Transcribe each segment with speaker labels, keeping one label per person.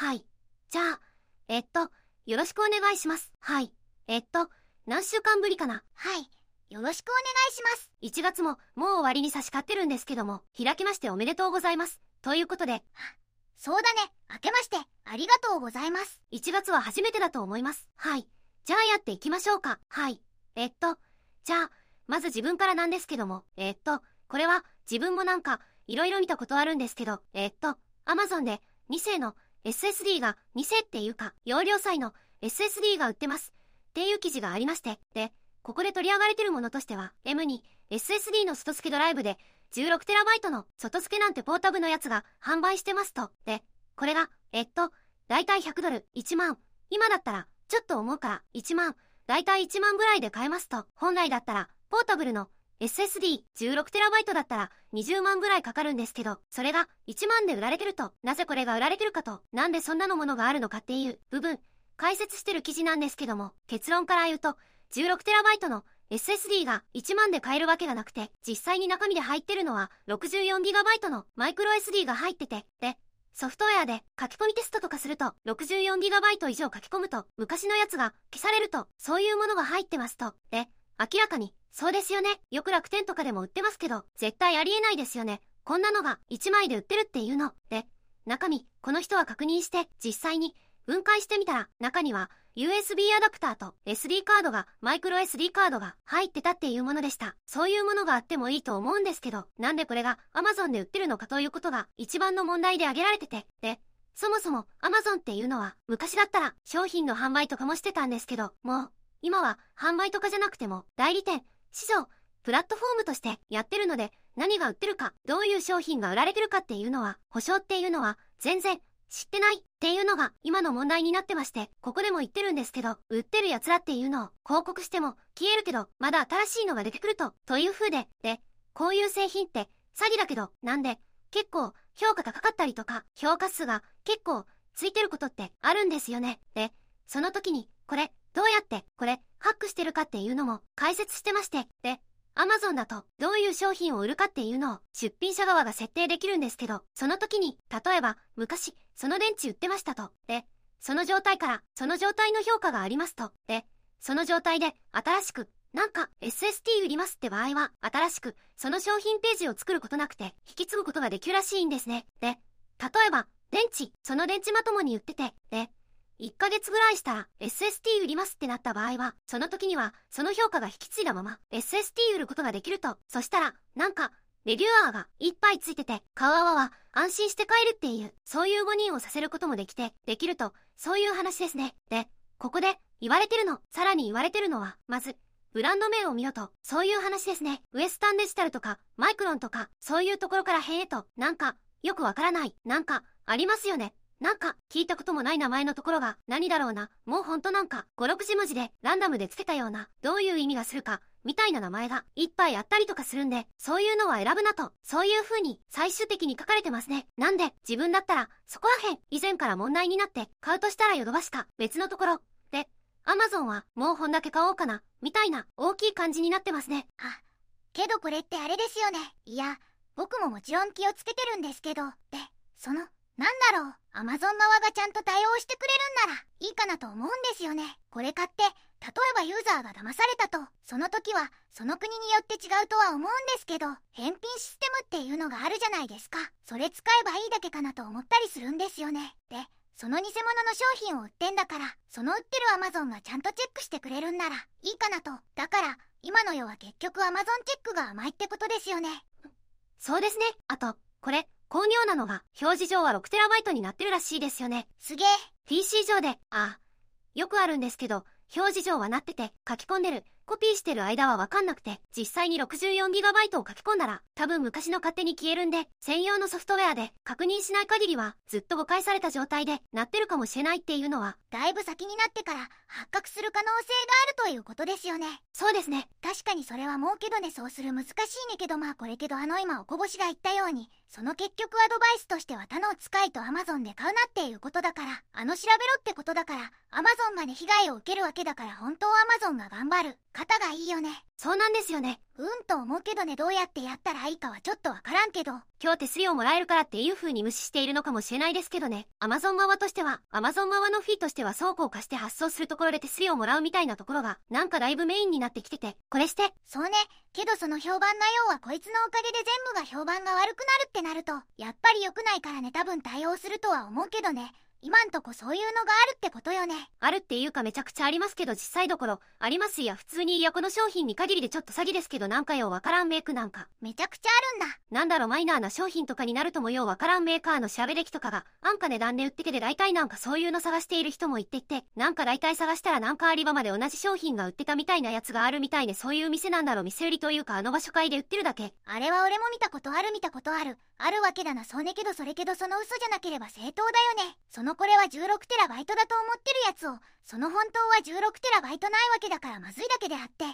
Speaker 1: はい。じゃあ、えっと、よろしくお願いします。はい。えっと、何週間ぶりかな
Speaker 2: はい。よろしくお願いします。
Speaker 1: 1月ももう終わりに差し掛ってるんですけども、開きましておめでとうございます。ということで、
Speaker 2: そうだね。明けまして、ありがとうございます。
Speaker 1: 1月は初めてだと思います。はい。じゃあやっていきましょうか。はい。えっと、じゃあ、まず自分からなんですけども、えっと、これは自分もなんか、いろいろ見たことあるんですけど、えっと、Amazon で2世の SSD が2世っていうか、容量細の SSD が売ってます。っていう記事がありまして、で、ここで取り上がれてるものとしては、M に SSD の外付けドライブで 16TB の外付けなんてポータブのやつが販売してますと。で、これが、えっと、だいたい100ドル、1万。今だったら、ちょっと思うから、1万。だいたい1万ぐらいで買えますと。本来だったら、ポータブルの SSD16TB だったら20万ぐらいかかるんですけど、それが1万で売られてると。なぜこれが売られてるかと、なんでそんなのものがあるのかっていう部分、解説してる記事なんですけども、結論から言うと、16TB の SSD が1万で買えるわけがなくて、実際に中身で入ってるのは 64GB のマイクロ SD が入ってて、で、ソフトウェアで書き込みテストとかすると 64GB 以上書き込むと昔のやつが消されるとそういうものが入ってますと。で、明らかにそうですよね。よく楽天とかでも売ってますけど絶対ありえないですよね。こんなのが1枚で売ってるっていうの。で、中身この人は確認して実際に分解してみたら中には USB アダプターと SD カードがマイクロ SD カードが入ってたっていうものでした。そういうものがあってもいいと思うんですけど、なんでこれが Amazon で売ってるのかということが一番の問題で挙げられてて、で、そもそも Amazon っていうのは昔だったら商品の販売とかもしてたんですけど、もう今は販売とかじゃなくても代理店、市場、プラットフォームとしてやってるので何が売ってるか、どういう商品が売られてるかっていうのは、保証っていうのは全然知ってないっていうのが今の問題になってまして、ここでも言ってるんですけど、売ってる奴らっていうのを広告しても消えるけど、まだ新しいのが出てくると、という風で、で、こういう製品って詐欺だけど、なんで、結構評価がかかったりとか、評価数が結構ついてることってあるんですよね。で、その時に、これ、どうやって、これ、ハックしてるかっていうのも解説してまして、で、Amazon だとどういう商品を売るかっていうのを出品者側が設定できるんですけど、その時に、例えば、昔、その電池売ってましたと。で、その状態から、その状態の評価がありますと。で、その状態で、新しく、なんか SSD 売りますって場合は、新しく、その商品ページを作ることなくて、引き継ぐことができるらしいんですね。で、例えば、電池、その電池まともに売ってて、で、1ヶ月ぐらいしたら SSD 売りますってなった場合は、その時にはその評価が引き継いだまま SSD 売ることができると。そしたら、なんか、レビュアーがいっぱいついてて、買う側は安心して買えるっていう、そういう5人をさせることもできて、できると、そういう話ですね。で、ここで言われてるの、さらに言われてるのは、まず、ブランド名を見ろと、そういう話ですね。ウエスタンデジタルとか、マイクロンとか、そういうところからへえと、なんか、よくわからない、なんか、ありますよね。なんか、聞いたこともない名前のところが、何だろうな、もうほんとなんか、5、6字文字で、ランダムでつけたような、どういう意味がするか、みたいな名前が、いっぱいあったりとかするんで、そういうのは選ぶなと、そういう風に、最終的に書かれてますね。なんで、自分だったら、そこらへん、以前から問題になって、買うとしたらヨドバシか、別のところ、で、アマゾンは、もうほんだけ買おうかな、みたいな、大きい感じになってますね。
Speaker 2: あ、けどこれってあれですよね。いや、僕ももちろん気をつけてるんですけど、で、その、なんだろう、アマゾン側がちゃんと対応してくれるんならいいかなと思うんですよね。これ買って、例えばユーザーが騙されたと、その時はその国によって違うとは思うんですけど、返品システムっていうのがあるじゃないですか。それ使えばいいだけかなと思ったりするんですよね。で、その偽物の商品を売ってんだから、その売ってるアマゾンがちゃんとチェックしてくれるんならいいかなと。だから、今の世は結局アマゾンチェックが甘いってことですよね。
Speaker 1: そうですね。あと、これ、巧妙なのが、表示上は 6TB になってるらしいですよね。
Speaker 2: すげえ。
Speaker 1: PC 上で、ああ、よくあるんですけど、表示上はなってて、書き込んでる、コピーしてる間はわかんなくて、実際に 64GB を書き込んだら、多分昔の勝手に消えるんで、専用のソフトウェアで確認しない限りは、ずっと誤解された状態で、なってるかもしれないっていうのは、
Speaker 2: だいぶ先になってから発覚する可能性があるということですよね。
Speaker 1: そうですね。
Speaker 2: 確かにそれはもうけどねそうする難しいねけどまあこれけどあの今おこぼしが言ったようにその結局アドバイスとしては他のを使いと Amazon で買うなっていうことだからあの調べろってことだから Amazon がね被害を受けるわけだから本当は Amazon が頑張る方がいいよね
Speaker 1: そうなんですよね。
Speaker 2: うんと思うけどね、どうやってやったらいいかはちょっとわからんけど。
Speaker 1: 今日手数料もらえるからっていう風に無視しているのかもしれないですけどね。アマゾン側としては、アマゾン側のフィーとしては倉庫を貸して発送するところで手数料もらうみたいなところが、なんかだいぶメインになってきてて、これして。
Speaker 2: そうね。けどその評判な要はこいつのおかげで全部が評判が悪くなるってなると、やっぱり良くないからね多分対応するとは思うけどね。今んとこそういうのがあるってことよね。
Speaker 1: あるっていうかめちゃくちゃありますけど実際どころ、ありますや普通にいやこの商品に限りでちょっと詐欺ですけどなんかようわからんメイクなんか。
Speaker 2: めちゃくちゃあるんだ。
Speaker 1: なんだろマイナーな商品とかになるともようわからんメーカーの調べ歴とかが、安価値段で売ってけで大体なんかそういうの探している人も言っていて、なんか大体探したらなんかアリバまで同じ商品が売ってたみたいなやつがあるみたいでそういう店なんだろ店売りというかあの場所会で売ってるだけ。
Speaker 2: あれは俺も見たことある見たことある。あるわけだなそうねけどそれけどその嘘じゃなければ正当だよね。そのこれは16テラバイトだと思ってるやつを、その本当は16テラバイトないわけだからまずいだけであって、例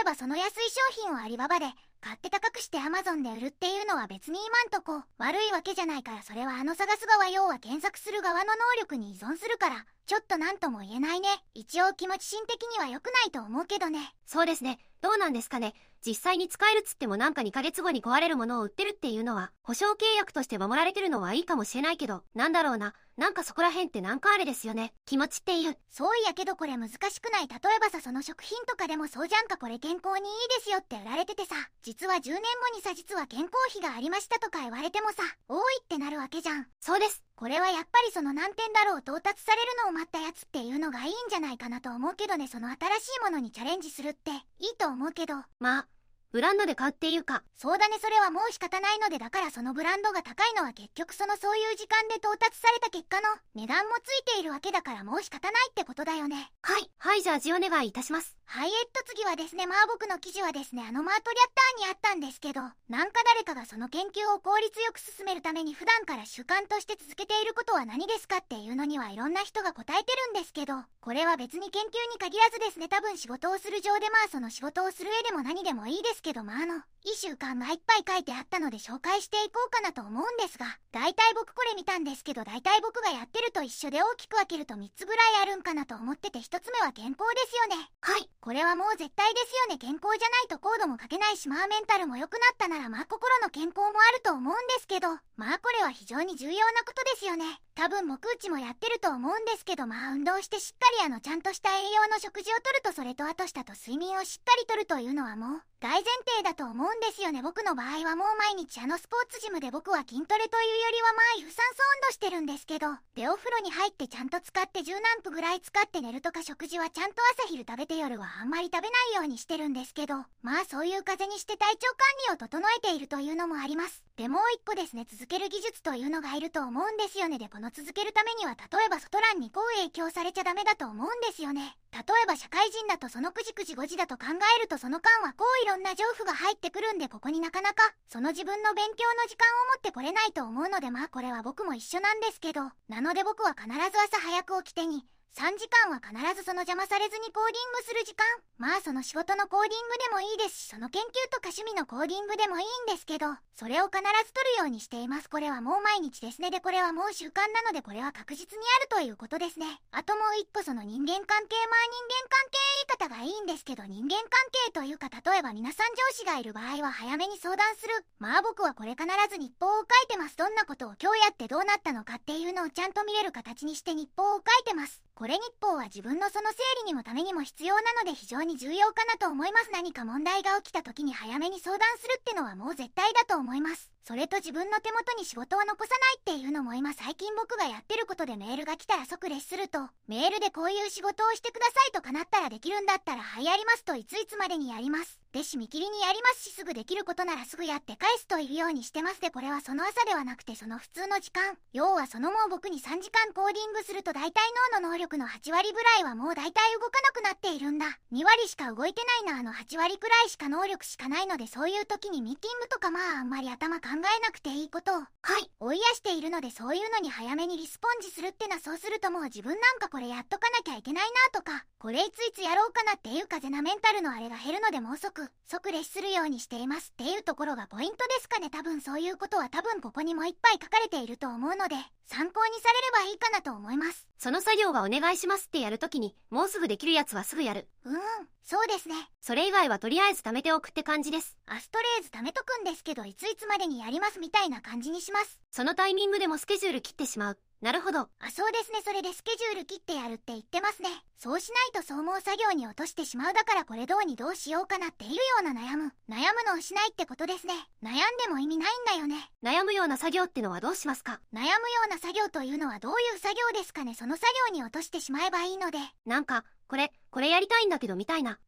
Speaker 2: えばその安い商品をアリババで、買って高くしてアマゾンで売るっていうのは別に今んとこ悪いわけじゃないからそれはあの探す側要は検索する側の能力に依存するからちょっと何とも言えないね。一応気持ち心的には良くないと思うけどね。
Speaker 1: そうですね。どうなんですかね。実際に使えるっつってもなんか2ヶ月後に壊れるものを売ってるっていうのは保証契約として守られてるのはいいかもしれないけどなんだろうななんかそこら辺ってなんかあれですよね。気持ちっていう。
Speaker 2: そういやけどこれ難しくない例えばさ、その食品とかでもそうじゃんかこれ健康にいいですよって売られててさ、実は10年後にさ、実は健康費がありましたとか言われてもさ、多いってなるわけじゃん。
Speaker 1: そうです。
Speaker 2: これはやっぱりその難点だろう到達されるのを待ったやつっていうのがいいんじゃないかなと思うけどね、その新しいものにチャレンジするっていいと思うけど。
Speaker 1: まあ、ブランドで買うっていうか。
Speaker 2: そうだね、それはもう仕方ないので、だからそのブランドが高いのは結局そのそういう時間で到達された結果の値段もついているわけだからもう仕方ないってことだよね。
Speaker 1: はい、はい、じゃあ字お願いいたします。
Speaker 2: はい、えっと次はですね、まあ僕の記事はですね、あのマートリャッターにあったんですけど、なんか誰かがその研究を効率よく進めるために普段から習慣として続けていることは何ですかっていうのにはいろんな人が答えてるんですけど、これは別に研究に限らずですね、多分仕事をする上でまあその仕事をする上でも何でもいいですけど、まああの、いい習慣がいっぱい書いてあったので紹介していこうかなと思うんですが、大体僕これ見たんですけど、大体僕がやってると一緒で大きく分けると3つぐらいあるんかなと思ってて1つ目は健康ですよね。
Speaker 1: はい。
Speaker 2: これはもう絶対ですよね。健康じゃないとコードも書けないし、マーメンタルも良くなったならまあ心の健康もあると思うんですけど、まあこれは非常に重要なことですよね。多分僕うちもやってると思うんですけど、まあ運動してしっかりあのちゃんとした栄養の食事をとるとそれとあとしたと睡眠をしっかりとるというのはもう大前提だと思うんですよね。僕の場合はもう毎日あのスポーツジムで僕は筋トレというよりはまあ有酸素運動してるんですけど、でお風呂に入ってちゃんと使って十何分ぐらい使って寝るとか食事はちゃんと朝昼食べて夜はあんまり食べないようにしてるんですけど、まあそういう風にして体調管理を整えているというのもあります。でもう一個ですね、続ける技術というのがいると思うんですよね。で、この続けるためには例えば外欄にこう影響されちゃダメだと思うんですよね。例えば社会人だとその9時9時5時だと考えるとその間はこういろんな情報が入ってくるんでここになかなかその自分の勉強の時間を持ってこれないと思うのでまあこれは僕も一緒なんですけどなので僕は必ず朝早く起きてに3時間は必ずその邪魔されずにコーディングする時間。まあその仕事のコーディングでもいいです。しその研究とか趣味のコーディングでもいいんですけどそれを必ず取るようにしています。これはもう毎日ですね。でこれはもう習慣なのでこれは確実にあるということですね。あともう一個その人間関係まあ人間関係言い方がいいんですけど人間関係というか例えば皆さん上司がいる場合は早めに相談する。まあ僕はこれ必ず日報を書いてます。どんなことを今日やってどうなったのかっていうのをちゃんと見れる形にして日報を書いてます。これ日報は自分のその整理にもためにも必要なので非常に重要かなと思います。何か問題が起きた時に早めに相談するってのはもう絶対だと思います。それと自分の手元に仕事を残さないっていうのも今最近僕がやってることでメールが来たら即レスするとメールでこういう仕事をしてくださいとかなったらできるんだったらはいやりますといついつまでにやります。で締め切りにやりますしすぐできることならすぐやって返すというようにしてますでこれはその朝ではなくてその普通の時間。要はそのもう僕に3時間コーディングすると大体脳の能力の8割ぐらいはもう大体動かなくなっているんだ2割しか動いてないなあの8割くらいしか能力しかないのでそういう時にミーティングとかまああんまり頭考えなくていいことを。はい。追いやしているのでそういうのに早めにリスポンジするってのはそうするともう自分なんかこれやっとかなきゃいけないなとか。これいついつやろうかなっていう風なメンタルのあれが減るのでもう即即レスするようにしていますっていうところがポイントですかね。多分そういうことは多分ここにもいっぱい書かれていると思うので。参考にされればいいかなと思います
Speaker 1: その作業はお願いしますってやるときに、もうすぐできるやつはすぐやる。
Speaker 2: うんそうですね
Speaker 1: それ以外はとりあえず貯めておくって感じです。
Speaker 2: アストレーズ貯めとくんですけどいついつまでにやりますみたいな感じにします
Speaker 1: そのタイミングでもスケジュール切ってしまう。なるほど。
Speaker 2: あそうですね。それでスケジュール切ってやるって言ってますね。そうしないと総合作業に落としてしまうだからこれどうにどうしようかなっていうような悩む。悩むのをしないってことですね。悩んでも意味ないんだよね。
Speaker 1: 悩むような作業ってのはどうしますか？
Speaker 2: 悩むような作業というのはどういう作業ですかね。その作業に落としてしまえばいいので。
Speaker 1: なんか、これ、これやりたいんだけどみたいな。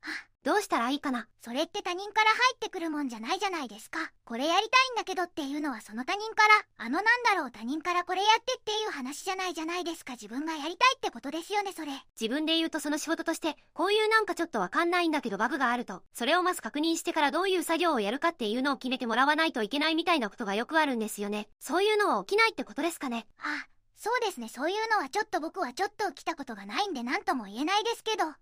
Speaker 1: どうしたらいいかな？
Speaker 2: それって他人から入ってくるもんじゃないじゃないですか。これやりたいんだけどっていうのはその他人から。あのなんだろう？他人からこれやってっていう話じゃないじゃないですか。自分がやりたいってことですよねそれ。
Speaker 1: 自分で言うとその仕事として、こういうなんかちょっとわかんないんだけどバグがあると、それをまず確認してからどういう作業をやるかっていうのを決めてもらわないといけないみたいなことがよくあるんですよね。そういうのは起きないってことですかね？
Speaker 2: あそうですね。そういうのはちょっと僕はちょっと来たことがないんで何とも言えないですけど。
Speaker 1: あ、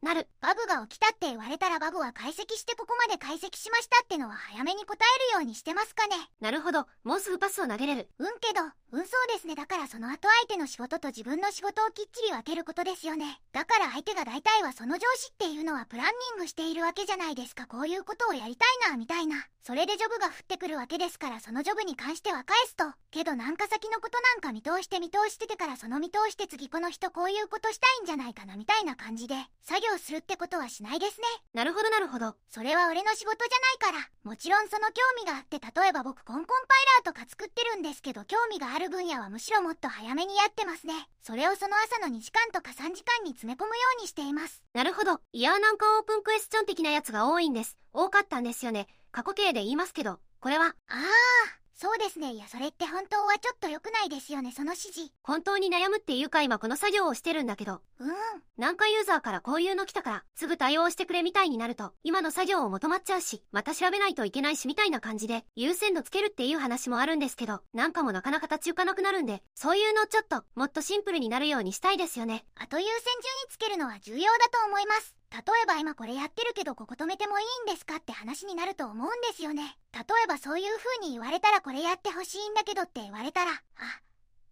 Speaker 1: なる。
Speaker 2: バグが起きたって言われたらバグは解析してここまで解析しましたってのは早めに答えるようにしてますかね
Speaker 1: なるほど。もうすぐパスを投げれる。
Speaker 2: うんけど、うんそうですね。だからその後相手の仕事と自分の仕事をきっちり分けることですよね。だから相手が大体はその上司っていうのはプランニングしているわけじゃないですか。こういうことをやりたいな、みたいな。それでジョブが降ってくるわけですから、そのジョブに関しては返すと。けどなんか先のことなんか見通して見通しててからその見通して次この人こういうことしたいんじゃないかな、みたいな感じで、作業するってことはしないですね。
Speaker 1: なるほどなるほど。
Speaker 2: それは俺の仕事じゃないから。もちろんその興味があって、例えば僕コンコンパイラーとか作ってるんですけど、興味がある分野はむしろもっと早めにやってますね。それをその朝の2時間とか3時間に詰め込むようにしています。
Speaker 1: なるほど。いやーなんかオープンクエスチョン的なやつが多いんです。多かったんですよね。過去形で言いますけど、これは、
Speaker 2: ああ、そうですね。いや、それって本当はちょっと良くないですよね、その指示。
Speaker 1: 本当に悩むっていうか今この作業をしてるんだけど、
Speaker 2: うん。
Speaker 1: なんかユーザーからこういうの来たから、すぐ対応してくれみたいになると、今の作業を求まっちゃうし、また調べないといけないしみたいな感じで、優先度つけるっていう話もあるんですけど、なんかもなかなか立ち行かなくなるんで、そういうのちょっと、もっとシンプルになるようにしたいですよね。
Speaker 2: 後優先順位つけるのは重要だと思います。例えば今これやってるけどここ止めてもいいんですかって話になると思うんですよね。例えばそういう風に言われたらこれやってほしいんだけどって言われたら、あ、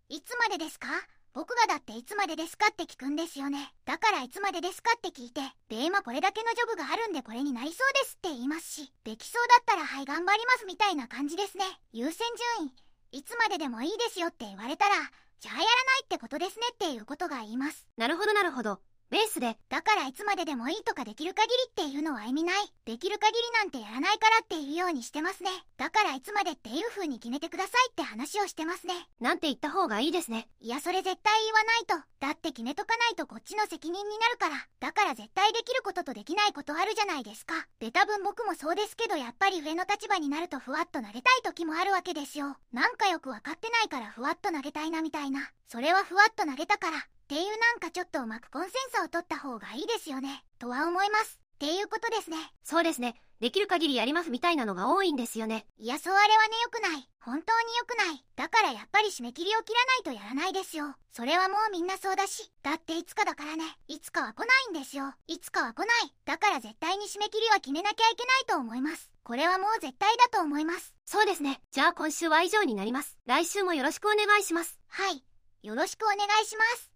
Speaker 2: いつまでですか？僕がだっていつまでですかって聞くんですよね。だからいつまでですかって聞いて、で今これだけのジョブがあるんでこれになりそうですって言いますし、できそうだったらはい頑張りますみたいな感じですね。優先順位、いつまででもいいですよって言われたら、じゃあやらないってことですねっていうことが言います。
Speaker 1: なるほどなるほど。ベースで、
Speaker 2: だからいつまででもいいとかできる限りっていうのは意味ない。できる限りなんてやらないからっていうようにしてますね。だからいつまでっていう風に決めてくださいって話をしてますね。
Speaker 1: なんて言った方がいいですね。
Speaker 2: いやそれ絶対言わないと。だって決めとかないとこっちの責任になるから。だから絶対できることとできないことあるじゃないですか。で多分僕もそうですけどやっぱり上の立場になるとふわっと投げたい時もあるわけですよ。なんかよくわかってないからふわっと投げたいなみたいな。それはふわっと投げたから。っていうなんかちょっとうまくコンセンサを取った方がいいですよね。とは思います。っていうことですね。
Speaker 1: そうですね。できる限りやりますみたいなのが多いんですよね。
Speaker 2: いや、そうあれはね、良くない。本当に良くない。だからやっぱり締め切りを切らないとやらないですよ。それはもうみんなそうだし。だっていつかだからね。いつかは来ないんですよ。いつかは来ない。だから絶対に締め切りは決めなきゃいけないと思います。これはもう絶対だと思います。
Speaker 1: そうですね。じゃあ今週は以上になります。来週もよろしくお願いします。
Speaker 2: はい。よろしくお願いします。